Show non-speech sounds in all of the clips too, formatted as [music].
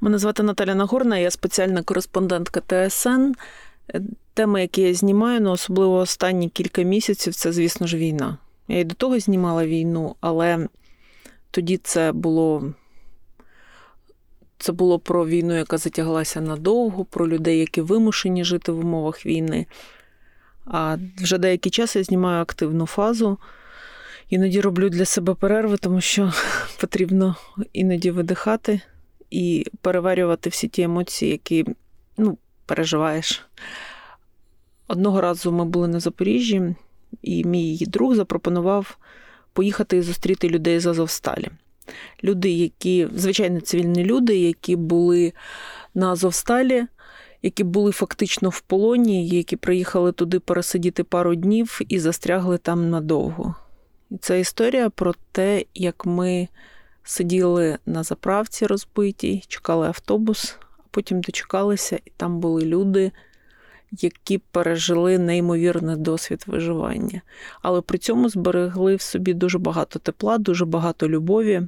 Мене звати Наталя Нагорна, я спеціальна кореспондентка ТСН. Теми, які я знімаю, ну особливо останні кілька місяців, це, звісно ж, війна. Я і до того знімала війну, але тоді це було це було про війну, яка затяглася надовго, про людей, які вимушені жити в умовах війни. А вже деякий час я знімаю активну фазу. Іноді роблю для себе перерви, тому що [laughs] потрібно іноді видихати і переварювати всі ті емоції, які ну, переживаєш. Одного разу ми були на Запоріжжі, і мій друг запропонував поїхати і зустріти людей з Азовсталі. Люди, які, звичайно, цивільні люди, які були на Азовсталі, які були фактично в полоні, які приїхали туди пересидіти пару днів і застрягли там надовго. І це історія про те, як ми сиділи на заправці розбитій, чекали автобус, а потім дочекалися, і там були люди, які пережили неймовірний досвід виживання. Але при цьому зберегли в собі дуже багато тепла, дуже багато любові.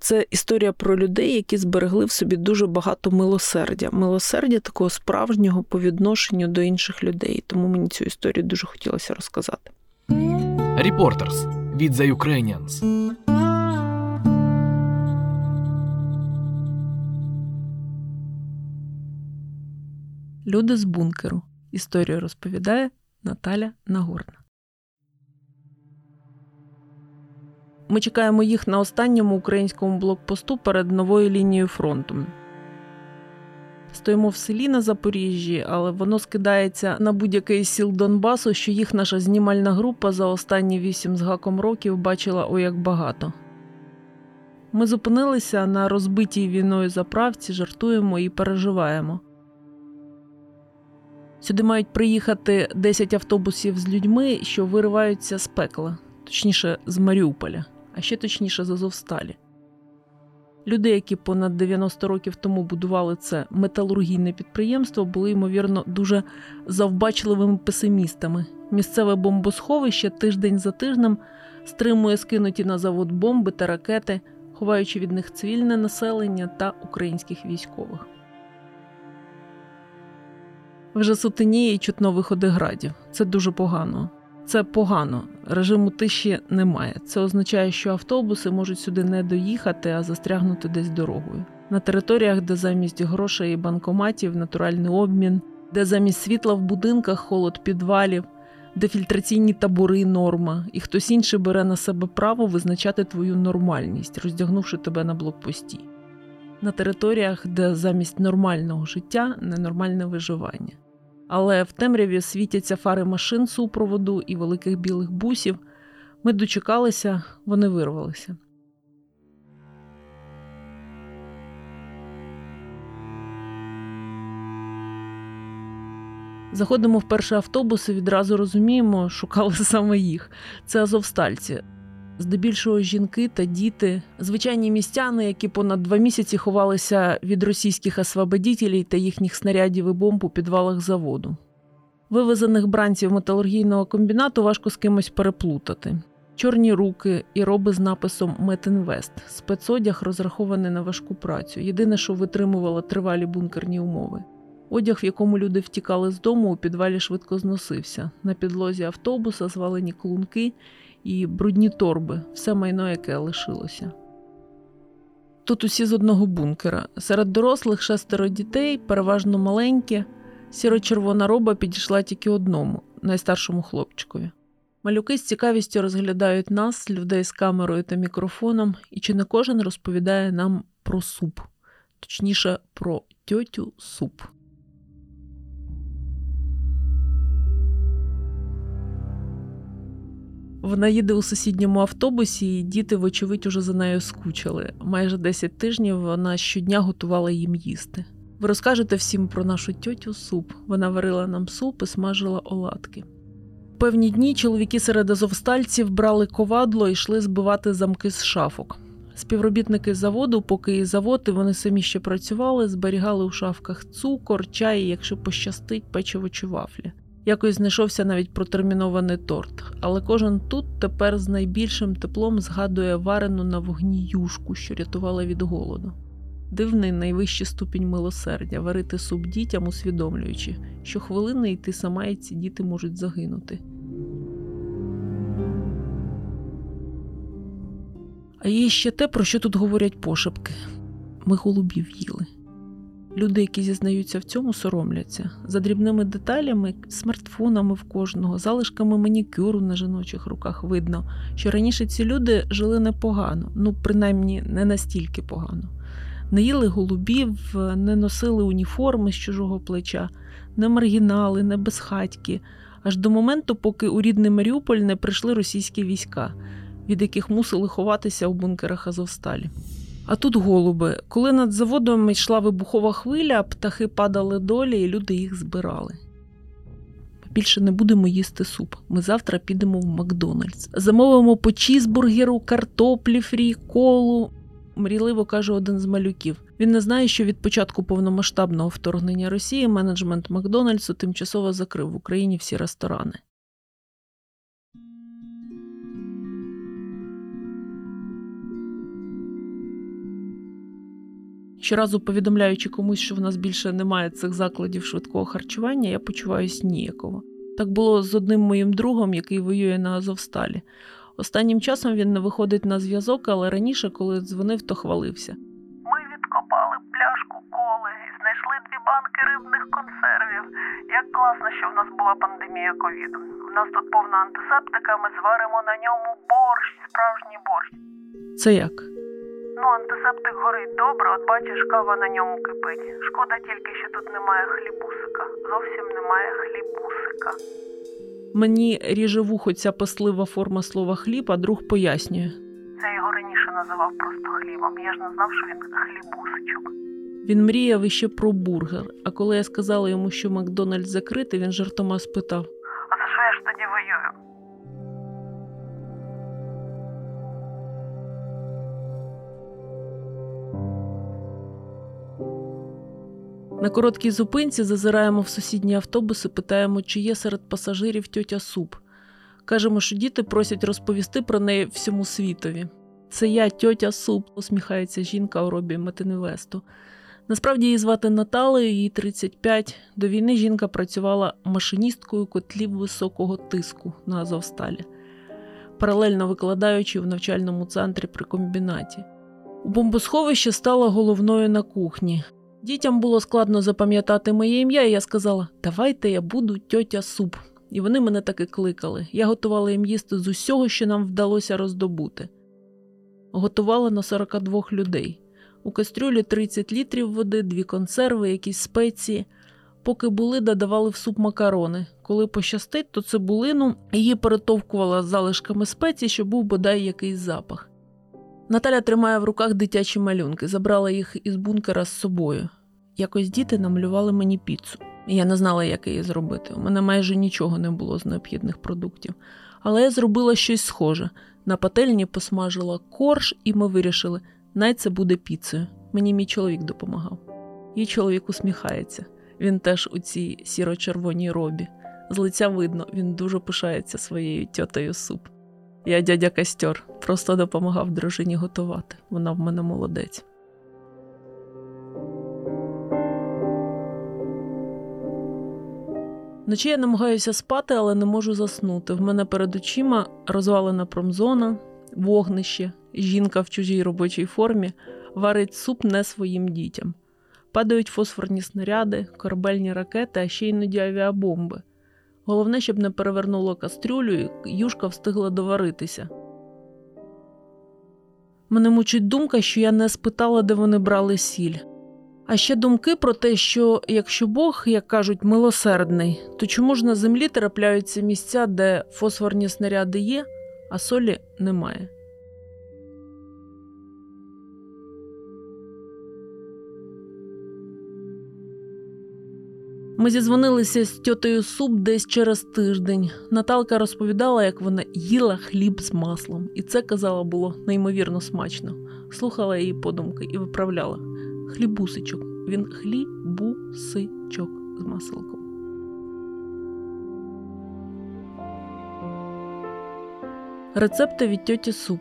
Це історія про людей, які зберегли в собі дуже багато милосердя, милосердя такого справжнього по відношенню до інших людей. Тому мені цю історію дуже хотілося розказати. Reporters від The Ukrainians. Люди з бункеру. Історію розповідає Наталя Нагорна. Ми чекаємо їх на останньому українському блокпосту перед новою лінією фронту. Стоїмо в селі на Запоріжжі, але воно скидається на будь-який сіл Донбасу, що їх наша знімальна група за останні вісім з гаком років бачила о як багато. Ми зупинилися на розбитій війною заправці, жартуємо і переживаємо. Сюди мають приїхати 10 автобусів з людьми, що вириваються з пекла, точніше, з Маріуполя, а ще точніше з Азовсталі. Люди, які понад 90 років тому будували це металургійне підприємство, були, ймовірно, дуже завбачливими песимістами. Місцеве бомбосховище тиждень за тижнем стримує скинуті на завод бомби та ракети, ховаючи від них цивільне населення та українських військових. Вже сутеніє і чутно виходи градів. Це дуже погано. Це погано. Режиму тиші немає. Це означає, що автобуси можуть сюди не доїхати, а застрягнути десь дорогою. На територіях, де замість грошей і банкоматів натуральний обмін, де замість світла в будинках холод підвалів, де фільтраційні табори норма, і хтось інший бере на себе право визначати твою нормальність, роздягнувши тебе на блокпості. На територіях, де замість нормального життя ненормальне виживання але в темряві світяться фари машин супроводу і великих білих бусів. Ми дочекалися, вони вирвалися. Заходимо в перший автобус і відразу розуміємо, шукали [laughs] саме їх. Це азовстальці здебільшого жінки та діти, звичайні містяни, які понад два місяці ховалися від російських освободітелів та їхніх снарядів і бомб у підвалах заводу. Вивезених бранців металургійного комбінату важко з кимось переплутати. Чорні руки і роби з написом Метінвест, спецодяг розрахований на важку працю. Єдине, що витримувало тривалі бункерні умови. Одяг, в якому люди втікали з дому, у підвалі швидко зносився. На підлозі автобуса звалені клунки і брудні торби, все майно, яке лишилося. Тут усі з одного бункера. Серед дорослих шестеро дітей, переважно маленькі, сіро-червона роба підійшла тільки одному, найстаршому хлопчикові. Малюки з цікавістю розглядають нас, людей з камерою та мікрофоном, і чи не кожен розповідає нам про суп, точніше, про тьотю суп. Вона їде у сусідньому автобусі, і діти, вочевидь, уже за нею скучили. Майже 10 тижнів вона щодня готувала їм їсти. Ви розкажете всім про нашу тьотю суп. Вона варила нам суп і смажила оладки. Певні дні чоловіки серед азовстальців брали ковадло і йшли збивати замки з шафок. Співробітники заводу, поки і завод, і вони самі ще працювали, зберігали у шафках цукор, чай, якщо пощастить, печиво чи вафлі. Якось знайшовся навіть протермінований торт, але кожен тут тепер з найбільшим теплом згадує варену на вогні юшку, що рятувала від голоду. Дивний найвищий ступінь милосердя варити суп дітям, усвідомлюючи, що хвилини і ти сама і ці діти можуть загинути. А є ще те, про що тут говорять пошепки. Ми голубів їли. Люди, які зізнаються в цьому, соромляться за дрібними деталями, смартфонами в кожного, залишками манікюру на жіночих руках видно, що раніше ці люди жили непогано, ну принаймні не настільки погано. Не їли голубів, не носили уніформи з чужого плеча, не маргінали, не безхатьки, аж до моменту, поки у рідний Маріуполь не прийшли російські війська, від яких мусили ховатися у бункерах Азовсталі. А тут голуби. Коли над заводом йшла вибухова хвиля, птахи падали долі, і люди їх збирали. Більше не будемо їсти суп. Ми завтра підемо в Макдональдс. Замовимо по чізбургеру, картоплі, фрі, колу. Мрійливо каже один з малюків. Він не знає, що від початку повномасштабного вторгнення Росії менеджмент Макдональдсу тимчасово закрив в Україні всі ресторани. Щоразу повідомляючи комусь, що в нас більше немає цих закладів швидкого харчування, я почуваюся ніяково. Так було з одним моїм другом, який воює на Азовсталі. Останнім часом він не виходить на зв'язок, але раніше, коли дзвонив, то хвалився. Ми відкопали пляшку коли і знайшли дві банки рибних консервів. Як класно, що в нас була пандемія ковіду. У нас тут повна антисептика, ми зваримо на ньому борщ, справжній борщ. Це як? Ну, антисептик горить добре, от бачиш, кава на ньому кипить. Шкода тільки, що тут немає хлібусика. Зовсім немає хлібусика. Мені ріже вухо ця паслива форма слова хліб, а друг пояснює. Це його раніше називав просто хлібом. Я ж не знав, що він хлібусичок. Він мріяв іще про бургер, а коли я сказала йому, що Макдональдс закритий, він жартома спитав: На короткій зупинці зазираємо в сусідні автобуси, питаємо, чи є серед пасажирів тьотя суп. Кажемо, що діти просять розповісти про неї всьому світові. Це я, тьотя суп, усміхається жінка у робі Метинвесту. Насправді її звати Наталею, їй 35. До війни жінка працювала машиністкою котлів високого тиску на Азовсталі, паралельно викладаючи в навчальному центрі при комбінаті. У бомбосховищі стала головною на кухні. Дітям було складно запам'ятати моє ім'я, і я сказала: Давайте я буду тьотя суп. І вони мене так і кликали. Я готувала їм їсти з усього, що нам вдалося роздобути. Готувала на 42 людей. У кастрюлі 30 літрів води, дві консерви, якісь спеції. Поки були, додавали в суп макарони. Коли пощастить, то цибулину її перетовкувала залишками спецій, щоб був бодай якийсь запах. Наталя тримає в руках дитячі малюнки, забрала їх із бункера з собою. Якось діти намалювали мені піцу. Я не знала, як її зробити. У мене майже нічого не було з необхідних продуктів. Але я зробила щось схоже. На пательні посмажила корж, і ми вирішили, най це буде піцею. Мені мій чоловік допомагав. Її чоловік усміхається. Він теж у цій сіро-червоній робі. З лиця видно, він дуже пишається своєю тьотею суп. Я дядя Костьор, просто допомагав дружині готувати. Вона в мене молодець. Вночі я намагаюся спати, але не можу заснути. В мене перед очима розвалена промзона, вогнище, жінка в чужій робочій формі варить суп не своїм дітям. Падають фосфорні снаряди, корабельні ракети, а ще іноді авіабомби. Головне, щоб не перевернуло кастрюлю, і юшка встигла доваритися. Мене мучить думка, що я не спитала, де вони брали сіль. А ще думки про те, що якщо Бог, як кажуть, милосердний, то чому ж на землі трапляються місця, де фосфорні снаряди є, а солі немає. Ми зізвонилися з тьотею суп десь через тиждень. Наталка розповідала, як вона їла хліб з маслом, і це казала було неймовірно смачно. Слухала її подумки і виправляла хлібусичок. Він хлібусичок з маселком. Рецепти від тьоті суп.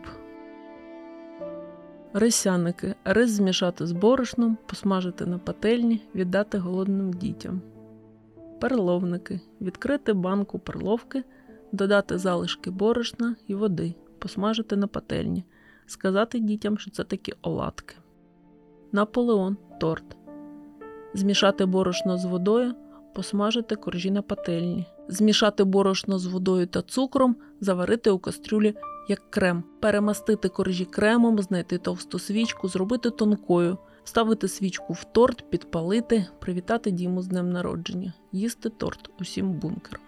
Рисяники. Рис змішати з борошном, посмажити на пательні, віддати голодним дітям. Перловники. Відкрити банку перловки, додати залишки борошна і води, посмажити на пательні, сказати дітям, що це такі оладки. Наполеон торт. Змішати борошно з водою, посмажити коржі на пательні. Змішати борошно з водою та цукром, заварити у кастрюлі як крем, перемастити коржі кремом, знайти товсту свічку, зробити тонкою, вставити свічку в торт, підпалити, привітати Діму з днем народження, їсти торт усім бункером.